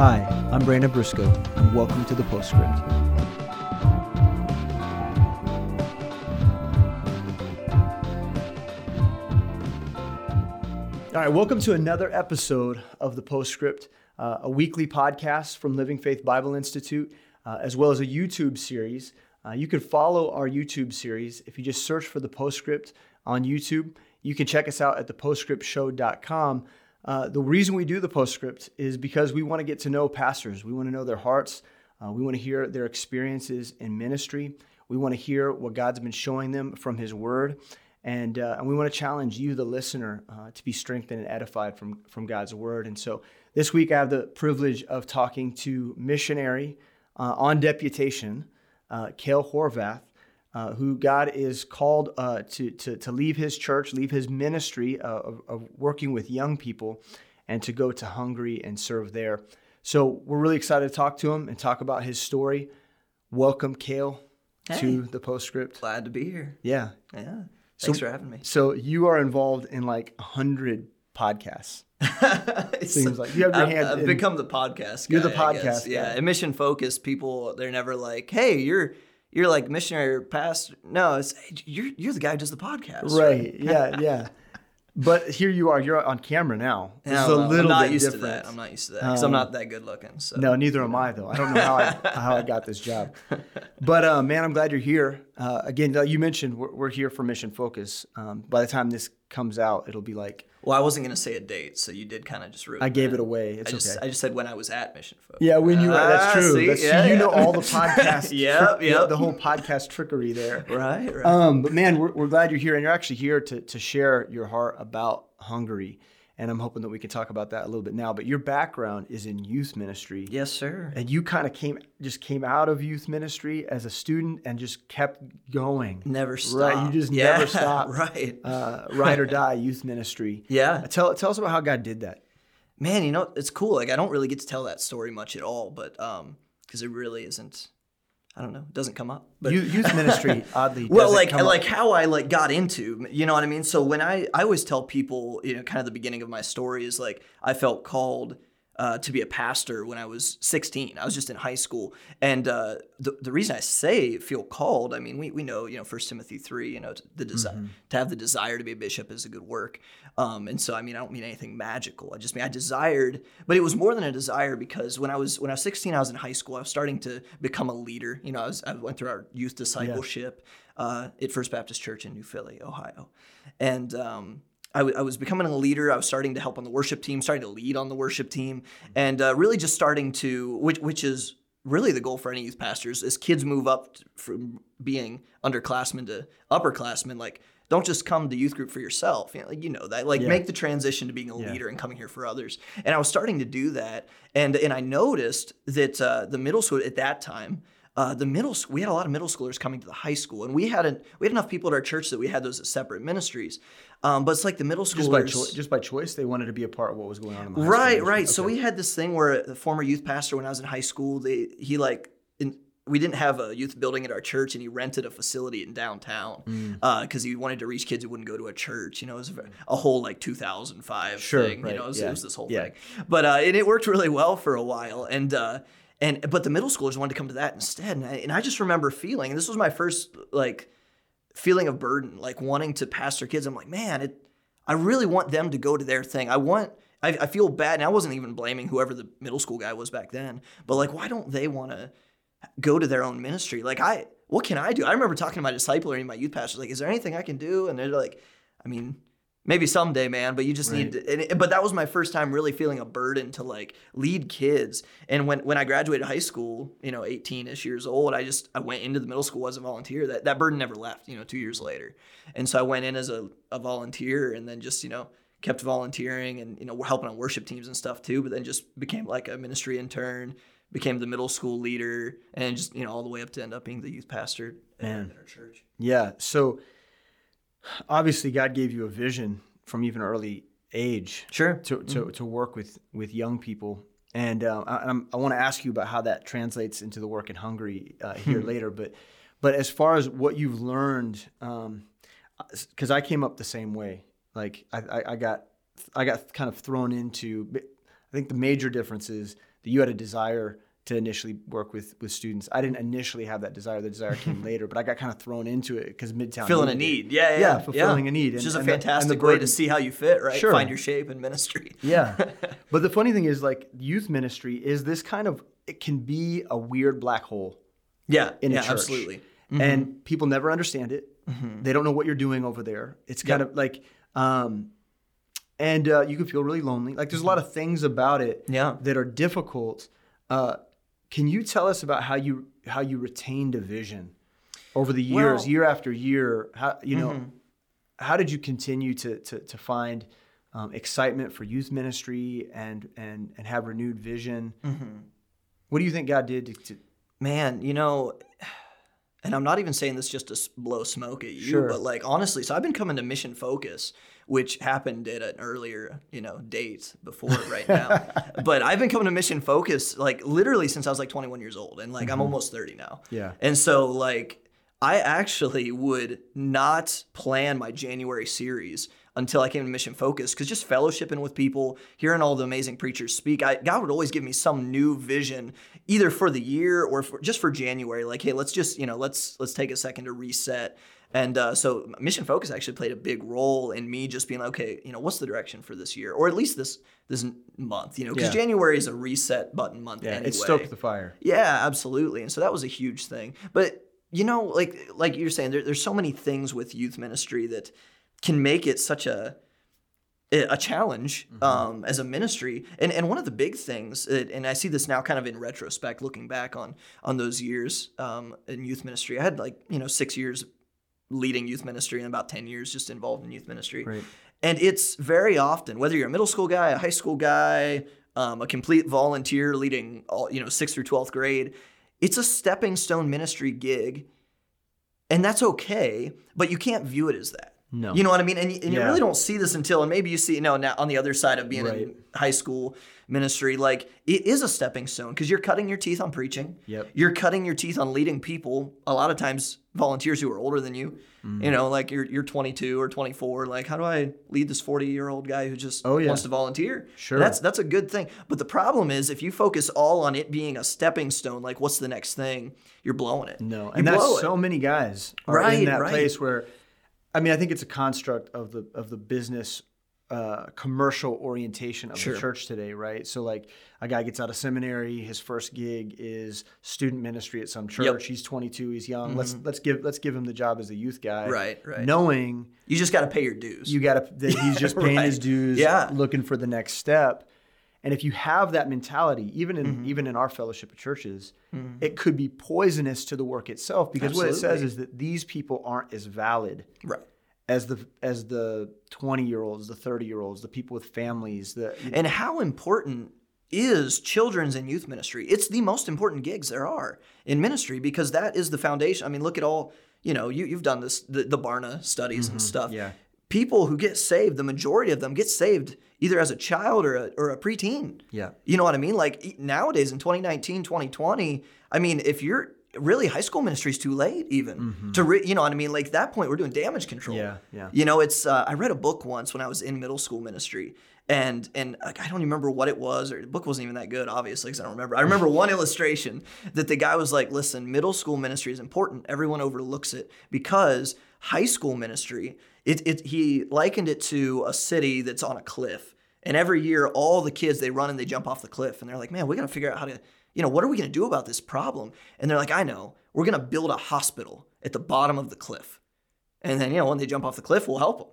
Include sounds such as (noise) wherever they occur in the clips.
Hi, I'm Brandon Briscoe, and welcome to the Postscript. All right, welcome to another episode of the Postscript, uh, a weekly podcast from Living Faith Bible Institute, uh, as well as a YouTube series. Uh, you can follow our YouTube series if you just search for the Postscript on YouTube. You can check us out at thepostscriptshow.com. Uh, the reason we do the postscript is because we want to get to know pastors. We want to know their hearts. Uh, we want to hear their experiences in ministry. We want to hear what God's been showing them from His Word. And, uh, and we want to challenge you, the listener, uh, to be strengthened and edified from, from God's Word. And so this week I have the privilege of talking to missionary uh, on deputation, Kale Horvath uh, who God is called uh, to, to, to leave his church, leave his ministry uh, of, of, working with young people, and to go to Hungary and serve there. So we're really excited to talk to him and talk about his story. Welcome, Kale, hey. to the postscript. Glad to be here. Yeah. Yeah. Thanks so, for having me. So you are involved in like a hundred podcasts. (laughs) it seems like you have your I've, hand. I've in, become the podcast. Guy, you're the podcast. Yeah, mission focused people. They're never like, "Hey, you're you're like missionary or pastor. No, it's you're you're the guy who does the podcast. Right. right? yeah. Yeah. But here you are. You're on camera now. It's a little I'm not used different. to that. I'm not used to that because um, I'm not that good looking. So no, neither am I though. I don't know how I (laughs) how I got this job. But uh, man, I'm glad you're here. Uh, again, you mentioned we're, we're, here for Mission Focus. Um, by the time this comes out, it'll be like well, I wasn't going to say a date, so you did kind of just ruin. I gave it, it away. It's I just, okay. I just said when I was at Mission Focus. Yeah, when you were. That's ah, true. See? That's, yeah, you yeah. know all the podcast. (laughs) yeah, yeah. The whole podcast trickery there. (laughs) Right, right. Um, but man, we're, we're glad you're here, and you're actually here to to share your heart about Hungary and I'm hoping that we can talk about that a little bit now. But your background is in youth ministry. Yes, sir. And you kind of came just came out of youth ministry as a student and just kept going. Never stopped. Right, you just yeah, never (laughs) stopped. Right, uh, ride or (laughs) die youth ministry. Yeah. Uh, tell tell us about how God did that. Man, you know it's cool. Like I don't really get to tell that story much at all, but um, because it really isn't I don't know. It doesn't come up. But youth ministry (laughs) oddly. well, like like how I like got into, you know what I mean. So when I I always tell people, you know, kind of the beginning of my story is like I felt called uh, to be a pastor when I was 16. I was just in high school, and uh, the the reason I say feel called, I mean, we, we know you know First Timothy three, you know, the desire mm-hmm. to have the desire to be a bishop is a good work, um, and so I mean I don't mean anything magical. I just mean I desired, but it was more than a desire because when I was when I was 16, I was in high school. I was starting to become a leader. You know, I was I went through our youth discipleship yeah. uh, at First Baptist Church in New Philly, Ohio, and um, I, w- I was becoming a leader. I was starting to help on the worship team, starting to lead on the worship team, and uh, really just starting to, which, which is really the goal for any youth pastors, as kids move up from being underclassmen to upperclassmen, like don't just come to youth group for yourself. You know, like, you know that. Like yeah. make the transition to being a leader and coming here for others. And I was starting to do that, and and I noticed that uh, the middle school at that time uh, the middle we had a lot of middle schoolers coming to the high school, and we had a, we had enough people at our church that we had those as separate ministries. Um, but it's like the middle schoolers just by, cho- just by choice they wanted to be a part of what was going on. in the Right, right. Okay. So we had this thing where the former youth pastor, when I was in high school, they he like in, we didn't have a youth building at our church, and he rented a facility in downtown because mm. uh, he wanted to reach kids who wouldn't go to a church. You know, it was a whole like 2005 sure, thing. Right. You know, it was, yeah. it was this whole yeah. thing. But uh, and it worked really well for a while, and. Uh, and but the middle schoolers wanted to come to that instead. And I, and I just remember feeling and this was my first like feeling of burden like wanting to pastor kids. I'm like man it i really want them to go to their thing. I want I, I feel bad and i wasn't even blaming whoever the middle school guy was back then but like why don't they want to go to their own ministry? Like i what can i do? I remember talking to my discipler and my youth pastors like is there anything i can do? And they're like i mean maybe someday man but you just right. need to and, but that was my first time really feeling a burden to like lead kids. And when when i graduated high school you know 18ish years old i just i went into the middle school as a volunteer. That that burden never left you know two years later. And so i went in as a, a volunteer and then just you know kept volunteering and you know helping on worship teams and stuff too but then just became like a ministry intern became the middle school leader and just you know all the way up to end up being the youth pastor Man. at our church. Yeah. So obviously God gave you a vision from even early age. Sure. To, to, mm-hmm. to work with, with young people. And uh, I, I want to ask you about how that translates into the work in Hungary uh, here hmm. later. But, but as far as what you've learned, because um, I came up the same way. Like I, I, I got I got kind of thrown into. I think the major difference is that you had a desire to initially work with with students. I didn't initially have that desire. The desire came (laughs) later, but I got kind of thrown into it because Midtown Filling a need. Yeah, yeah. Yeah, fulfilling yeah. a need. Which And- is a and the- the fantastic way to see how you fit, right? Sure. Find your shape in ministry. (laughs) Yeah. (laughs) but the funny thing is, like, youth ministry is this kind of, it can be a weird black hole Yeah, in yeah, a church. absolutely. And people never understand it. They don't know what you're doing over there. It's kind of like, um, and uh, you can feel really lonely. Like, there's a lot of things about it Yeah. that are difficult. Uh, can you tell us about how you how you retained a vision over the years, Well- Mm-hmm. year after year? How you know, how did you continue to to, to find um, excitement for youth ministry and and and have renewed vision? Mm-hmm. What do you think God did to? to Man, you know, and I'm not even saying this just to blow smoke at you, Sure. but like honestly, so I've been coming to Mission Focus, which happened at an earlier, you know, date before right now. (laughs) but I've been coming to Mission Focus like literally since I was like 21 years old, and like I'm almost 30 now. Mm-hmm. Yeah. And so like I actually would not plan my January series until I came to Mission Focus because just fellowshipping with people, hearing all the amazing preachers speak, I, God would always give me some new vision, either for the year or for, just for January. Like, hey, let's just you know let's let's take a second to reset. And uh, so Mission Focus actually played a big role in me just being like, okay, you know, what's the direction for this year, or at least this this month, you know, because Yeah. January is a reset button month yeah, anyway. it stoked the fire. Yeah, absolutely. And so that was a huge thing. But you know, like like you're saying, there, there's so many things with youth ministry that can make it such a a challenge um, as a ministry. And and one of the big things, and I see this now kind of in retrospect, looking back on on those years um, in youth ministry. I had like you know six years leading youth ministry and about ten years just involved in youth ministry. Right. And it's very often, whether you're a middle school guy, a high school guy, um, a complete volunteer leading all, you know, sixth through 12th grade, it's a stepping stone ministry gig. And that's okay, but you can't view it as that. No. You know what I mean? And, you- and you really don't see this until, and maybe you see, you know, now on the other side of being Right. in high school ministry, like it is a stepping stone because you're cutting your teeth on preaching. Yep. You're cutting your teeth on leading people, a lot of times volunteers who are older than you. Mm-hmm. You know, like you're, you're 22 or 24. Like, how do I lead this 40 year old guy who just Oh, yeah. wants to volunteer? Sure. That's, that's a good thing. But the problem is if you focus all on it being a stepping stone, like what's the next thing, you're blowing it. No, You and that's so many guys are Right, in that right. place where, I mean, I think it's a construct of the of the business uh, commercial orientation of Sure. the church today, right? So like a guy gets out of seminary, his first gig is student ministry at some church. Yep. He's 22, he's young. Let's let's give let's give him the job as a youth guy, Right, right. Knowing You just got to pay your dues. you got to that he's just (laughs) paying his dues, Yeah. looking for the next step. And if you have that mentality, even in Mm-hmm. even in our fellowship of churches, it could be poisonous to the work itself because what it says is that these people aren't as valid right. as the as the 20 year olds, the 30 year olds, the people with families, the And how important is children's and youth ministry? It's the most important gigs there are in ministry because that is the foundation. I mean, look at all, you know, you, you've done this, the, the Barna studies and stuff. Mm-hmm. yeah. People who get saved, the majority of them get saved either as a child or a, or a preteen. Yeah. You know what I mean? Like nowadays in 2019, 2020, I mean, if you're really high school ministry is too late even to re- you know what I mean like that point we're doing damage control Mm-hmm. Yeah, yeah. you know it's uh, I read a book once when I was in middle school ministry and and like, I don't remember what it was or the book wasn't even that good obviously because I don't remember I remember (laughs) one illustration that the guy was like listen middle school ministry is important everyone overlooks it because high school ministry it, it he likened it to a city that's on a cliff and every year all the kids they run and they jump off the cliff and they're like man we got to figure out how to you know, what are we going to do about this problem? And they're like, I know, we're going to build a hospital at the bottom of the cliff. And then, you know, when they jump off the cliff, we'll help them.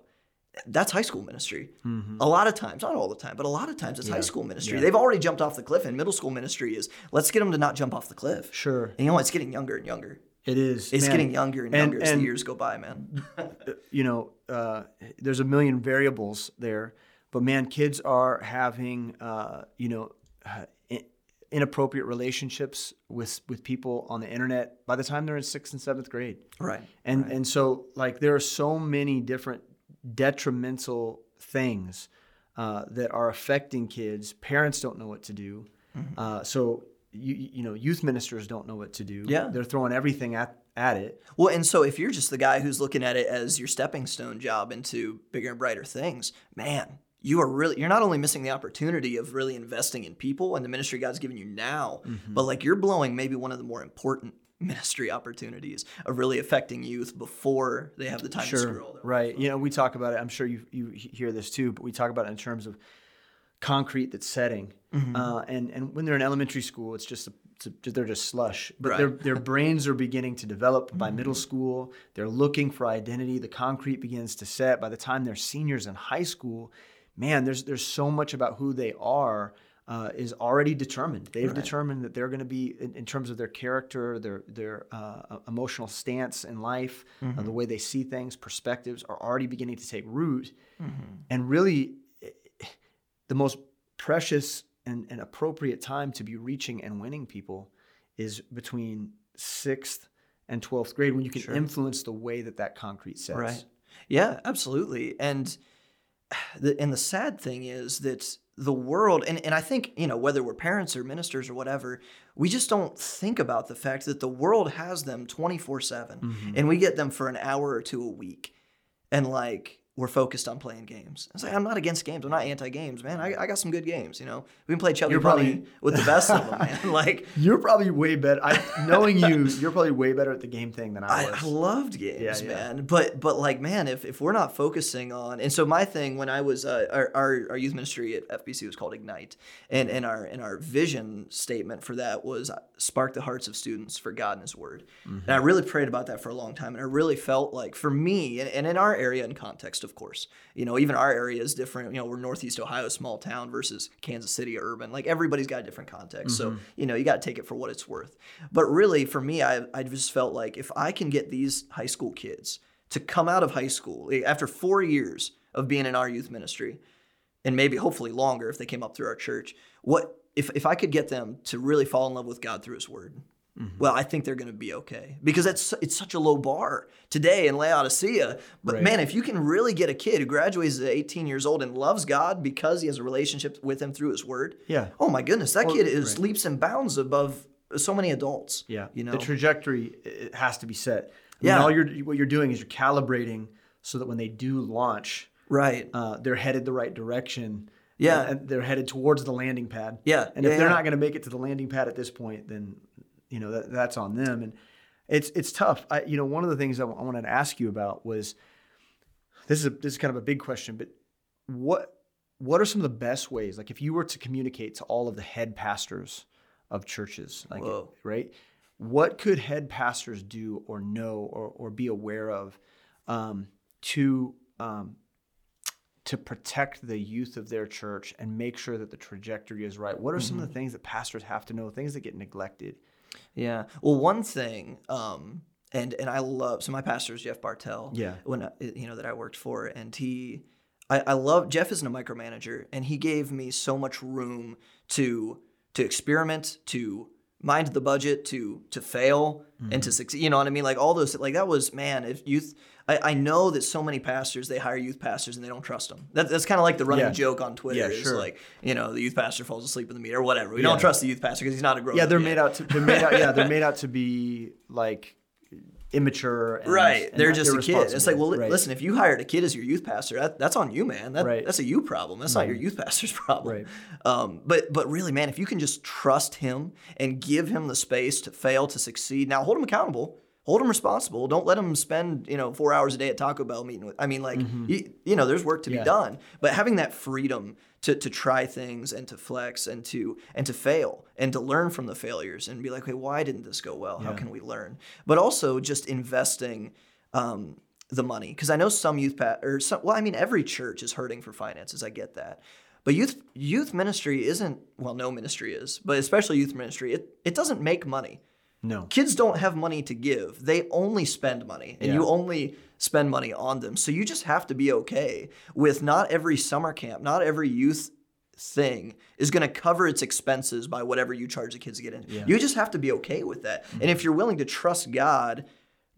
That's high school ministry. Mm-hmm. A lot of times, not all the time, but a lot of times it's high school ministry. Yeah. They've already jumped off the cliff, and middle school ministry is let's get them to not jump off the cliff. Sure. And you know? It's getting younger and younger. It is. It's man. getting younger and, And- younger as and- the years go by, man. (laughs) you know, uh, there's a million variables there, but man, kids are having, uh, you know, uh, inappropriate relationships with with people on the internet by the time they're in sixth and seventh grade, right. and and so like there are so many different detrimental things uh, that are affecting kids. Parents don't know what to do, Mm-hmm. uh, so you you know, youth ministers don't know what to do. Yeah. they're throwing everything at at it. Well, and so if you're just the guy who's looking at it as your stepping stone job into bigger and brighter things, man, you are really you're not only missing the opportunity of really investing in people and the ministry God's given you now, Mm-hmm. but like you're blowing maybe one of the more important (laughs) ministry opportunities of really affecting youth before they have the time to screw all their right. You know, we talk about it. I'm sure you you hear this too, but we talk about it in terms of concrete that's setting. Mm-hmm. Uh, and and when they're in elementary school, it's just a, it's a- they're just slush. But Right. their their (laughs) brains are beginning to develop by middle school. They're looking for identity. The concrete begins to set by the time they're seniors in high school. Man, there's there's so much about who they are. Uh, is already determined. They've determined that they're going to be, in, in terms of their character, their their uh, emotional stance in life, uh, the way they see things, perspectives are already beginning to take root. And really, the most precious and, and appropriate time to be reaching and winning people is between sixth and 12th grade when you can influence the way that that concrete sets. Right. Yeah, absolutely. And (sighs) the and the sad thing is that the world and, and I think, you know, whether we're parents or ministers or whatever, we just don't think about the fact that the world has them 24/7 mm-hmm. and we get them for an hour or two a week. And like we're focused on playing games. It's like I'm not against games. I'm not anti-games, man. I, I got some good games. You know, we can play Chubby You're Bunny probably- with the best of them, man. (laughs) Like You're probably way better. I, knowing you, (laughs) you're probably way better at the game thing than I I, was. I loved games, Yeah, yeah. man. But but like, man, if, if we're not focusing on, and so my thing when I was uh, our, our our youth ministry at FBC was called Ignite, and and our and our vision statement for that was uh, spark the hearts of students for God and His Word. And I really prayed about that for a long time, and I really felt like for me, and, and in our area and context, of course, you know, even our area is different. You know, we're Northeast Ohio, small town versus Kansas City, urban. Like everybody's got a different context, so you know, you got to take it for what it's worth. But really, for me, I I just felt like if I can get these high school kids to come out of high school eh, after four years of being in our youth ministry, and maybe hopefully longer if they came up through our church, what if if I could get them to really fall in love with God through His Word? Well, I think they're going to be okay because it's it's such a low bar today in Laodicea. But Right. man, if you can really get a kid who graduates at 18 years old and loves God because he has a relationship with Him through His Word, Yeah. Oh my goodness, that Well, kid is right. leaps and bounds above so many adults. Yeah, you know. the trajectory it has to be set. I mean, Yeah. all you're what you're doing is you're calibrating so that when they do launch, right. uh, they're headed the right direction. Yeah. and, and they're headed towards the landing pad. Yeah, and if yeah, they're yeah. not going to make it to the landing pad at this point, then you know that, that's on them. And it's it's tough. I, you know, one of the things I, w- I wanted to ask you about was this is a, this is kind of a big question, but what what are some of the best ways? Like if you were to communicate to all of the head pastors of churches, like Whoa. right, what could head pastors do or know or or be aware of um, to um, to protect the youth of their church and make sure that the trajectory is right? What are some of the things that pastors have to know? Things that get neglected? Yeah. Well, one thing, um, and and I love so my pastor is Jeff Bartell. Yeah. When I, you know that I worked for, and he, I, I love Jeff isn't a micromanager, and he gave me so much room to to experiment, to mind the budget, to to fail, and to mm-hmm. succeed. You know what I mean? Like all those, like that was man. If youth, I, I know that so many pastors they hire youth pastors and they don't trust them. That, that's kind of like the running Yeah. joke on Twitter. Yeah, is sure. like you know the youth pastor falls asleep in the meter or whatever. We Yeah. don't trust the youth pastor because he's not a grown. Yeah, they're yet. made out to they're made out yeah they're made out to be like immature. And, Right. and They're just a kid. It's like, well, Right. listen, if you hired a kid as your youth pastor, that, that's on you, man. That, Right. That's a you problem. That's not your youth (laughs) pastor's problem. Right. Um, but but really, man, if you can just trust him and give him the space to fail, to succeed, now hold him accountable. Hold them responsible. Don't let them spend, you know, four hours a day at Taco Bell meeting with. I mean, like, you, you know, there's work to Mm-hmm. Yeah. be done. But having that freedom to, to try things and to flex and to and to fail and to learn from the failures and be like, hey, why didn't this go well? How can we learn? But also just investing um, the money because I know some youth pat or some, well, I mean, every church is hurting for finances. I get that, but youth youth ministry isn't well, no ministry is, but especially youth ministry, it it doesn't make money. No. Kids don't have money to give; they only spend money, and you only spend money on them. So you just have to be okay with not every summer camp, not every youth thing is going to cover its expenses by whatever you charge the kids to get in. Yeah. You just have to be okay with that. And if mm-hmm. you're willing to trust God,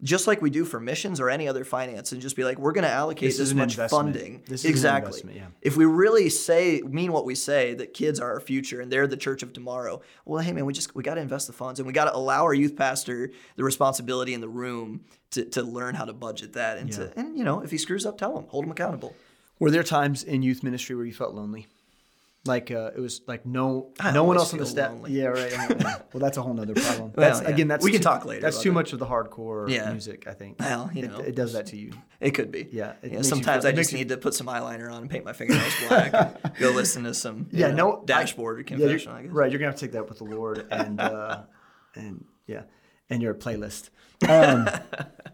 just like we do for missions or any other finance, and just be like, we're going to allocate This this, is much investment. funding. This exactly. investment, yeah. If we really say mean what we say that kids are our future and they're the church of tomorrow, well, hey man, we just we got to invest the funds and we got to allow our youth pastor the responsibility in the room to, to learn how to budget that and to and you know if he screws up, tell him, hold him accountable. Were there times in youth ministry where you felt lonely? Like uh, it was like no I no one else on the staff. Yeah, right. (laughs) well, that's a whole nother problem. Well, That's yeah. again. That's We can talk later That's too that. much of the hardcore Yeah. music. I think. Well, you it, know, it does that to you. It could be. Yeah, Yeah, sometimes feel- I just you- need to put some eyeliner on and paint my fingernails (laughs) black. and go listen to some Yeah, know, no dashboard yeah, confession. I guess. Right, you're gonna have to take that with the Lord and uh, (laughs) and yeah, and your playlist. Um,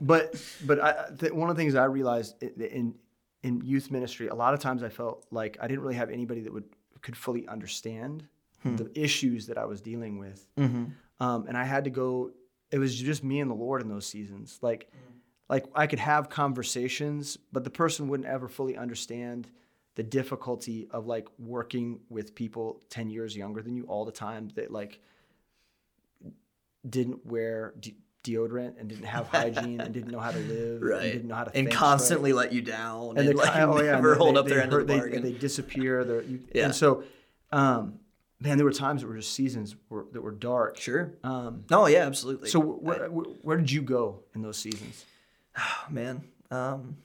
but but I, th- one of the things I realized i- in in youth ministry, a lot of times I felt like I didn't really have anybody that would could fully understand Hmm. the issues that I was dealing with, Mm-hmm. um, and I had to go. It was just me and the Lord in those seasons. Like Mm. like I could have conversations, but the person wouldn't ever fully understand the difficulty of like working with people 10 years younger than you all the time that like didn't wear deodorant and didn't have hygiene and didn't know how to live Right. and didn't know how to And think, right? constantly let you down and, and they like oh, yeah, never and hold they- up their they end of the they- bargain. They, disappear. You, Yeah. And so, um, man, there were times that were just seasons were, that were dark. sure. Um, No, yeah, absolutely. so where, where, where did you go in those seasons? Oh, (sighs) man. Um,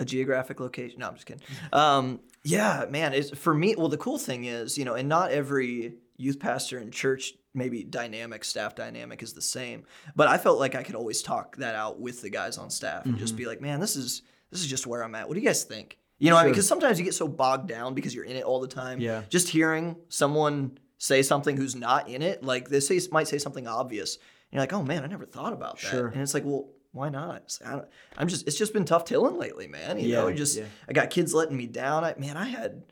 a geographic location. No, I'm just kidding. Um, yeah, man. It's, for me, well, the cool thing is, you know, and not every youth pastor and church maybe dynamic, staff dynamic is the same. But I felt like I could always talk that out with the guys on staff and just mm-hmm. be like, man, this is this is just where I'm at. What do you guys think? You know, what I mean, because sometimes you get so bogged down because you're in it all the time. Yeah. Just hearing someone say something who's not in it, like they say might say something obvious. And you're like, oh man, I never thought about that. Sure. And it's like, well, why not? Like, I don't, I'm just, it's just been tough tilling lately, man. You know, Yeah, it just, yeah. I got kids letting me down. I, man, I had,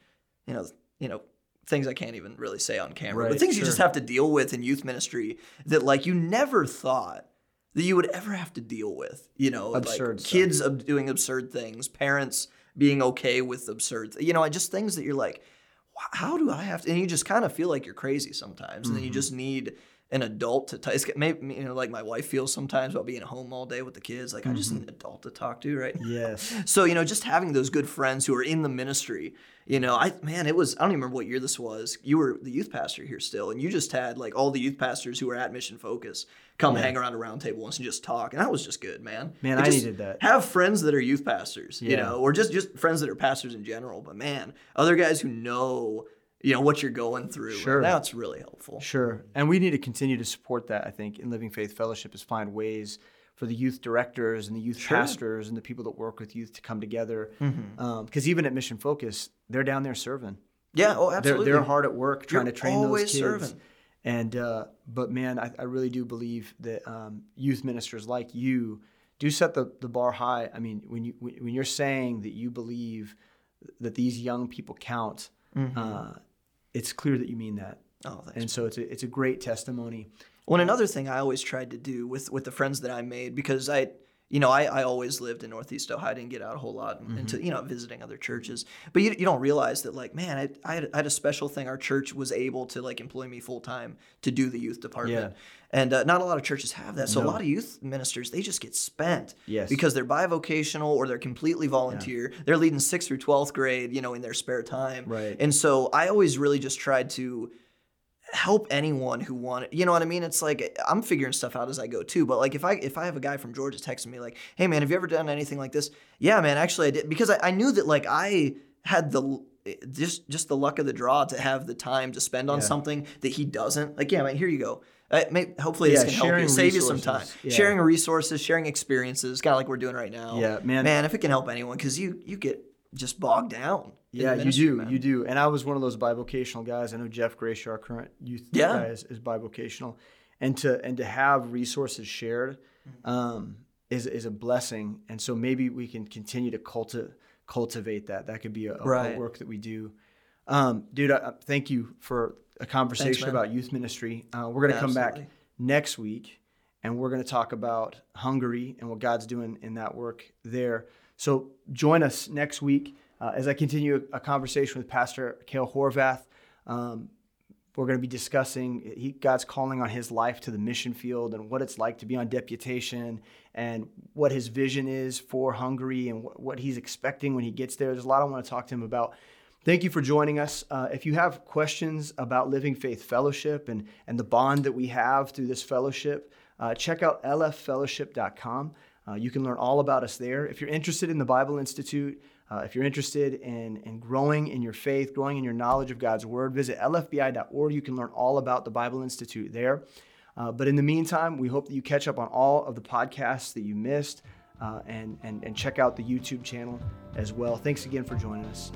you know, you know, things I can't even really say on camera, Right, but things you just have to deal with in youth ministry that like you never thought that you would ever have to deal with. You know, Absurd like kids ab- doing absurd things, parents being okay with absurd, you know, just things that you're like, how do I have to? And you just kind of feel like you're crazy sometimes, and then you Mm-hmm. just need an adult to. T- it's maybe you know, like my wife feels sometimes about being home all day with the kids. Like I just Mm-hmm. need an adult to talk to, right? Yes. (laughs) So you know, just having those good friends who are in the ministry, you know, I man, it was I don't even remember what year this was. You were the youth pastor here still, and you just had like all the youth pastors who were at Mission Focus come hang around a round table once and just talk, and that was just good, man. Man, I needed that. Have friends that are youth pastors, you know, or just just friends that are pastors in general. But man, other guys who know, you know, what you're going through. Sure. that's really helpful. Sure. And we need to continue to support that, I think, in Living Faith Fellowship is find ways for the youth directors and the youth Sure. pastors and the people that work with youth to come together. Because Mm-hmm. even at Mission Focus, they're down there serving. Yeah, oh, They're, absolutely. they're hard at work trying You're to train those always kids. serving. And uh, but man, I, I really do believe that um, youth ministers like you do set the, the bar high. I mean, when you when when you're saying that you believe that these young people count, uh, it's clear that you mean that. Oh, thanks. And so it's a, it's a great testimony. Well, and um, another thing I always tried to do with with the friends that I made because I, you know, I, I always lived in Northeast Ohio. I didn't get out a whole lot Mm-hmm. into you know visiting other churches. But you, you don't realize that like man, I, I, had, I had a special thing. Our church was able to like employ me full time to do the youth department, Yeah. and uh, not a lot of churches have that. So a lot of youth ministers they just get spent Yes. because they're bivocational or they're completely volunteer. They're leading sixth through twelfth grade, you know, in their spare time. Right. And so I always really just tried to help anyone who wanted you know what i mean it's like i'm figuring stuff out as i go too but like if i if i have a guy from georgia texting me like hey man have you ever done anything like this yeah man actually i did because i, I knew that like i had the just just the luck of the draw to have the time to spend on Yeah. something that he doesn't like yeah man here you go uh, may, hopefully this can help you save you some time. Yeah. sharing resources sharing experiences kind of like we're doing right now Yeah, man. man if it can help anyone because you you get just bogged down Yeah, you do. man. You do. And I was one of those bivocational guys. I know Jeff Gracia, our current youth Yeah. guy, is, is bivocational. And to and to have resources shared Mm-hmm. um, is is a blessing. And so maybe we can continue to culti- cultivate that. That could be a, a- Right. work that we do. Um, dude, I, thank you for a conversation man. about youth ministry. Uh, we're going to come back next week and we're going to talk about Hungary and what God's doing in that work there. So join us next week uh, as I continue a conversation with Pastor Kale Horvath. Um, we're going to be discussing he, God's calling on his life to the mission field and what it's like to be on deputation and what his vision is for Hungary and wh- what he's expecting when he gets there. There's a lot I want to talk to him about. Thank you for joining us. Uh, if you have questions about Living Faith Fellowship and, and the bond that we have through this fellowship, uh, check out lffellowship.com. Uh, you can learn all about us there. If you're interested in the Bible Institute, uh, if you're interested in, in growing in your faith, growing in your knowledge of God's Word, visit lfbi.org. You can learn all about the Bible Institute there. Uh, but in the meantime, we hope that you catch up on all of the podcasts that you missed uh, and, and, and check out the YouTube channel as well. Thanks again for joining us.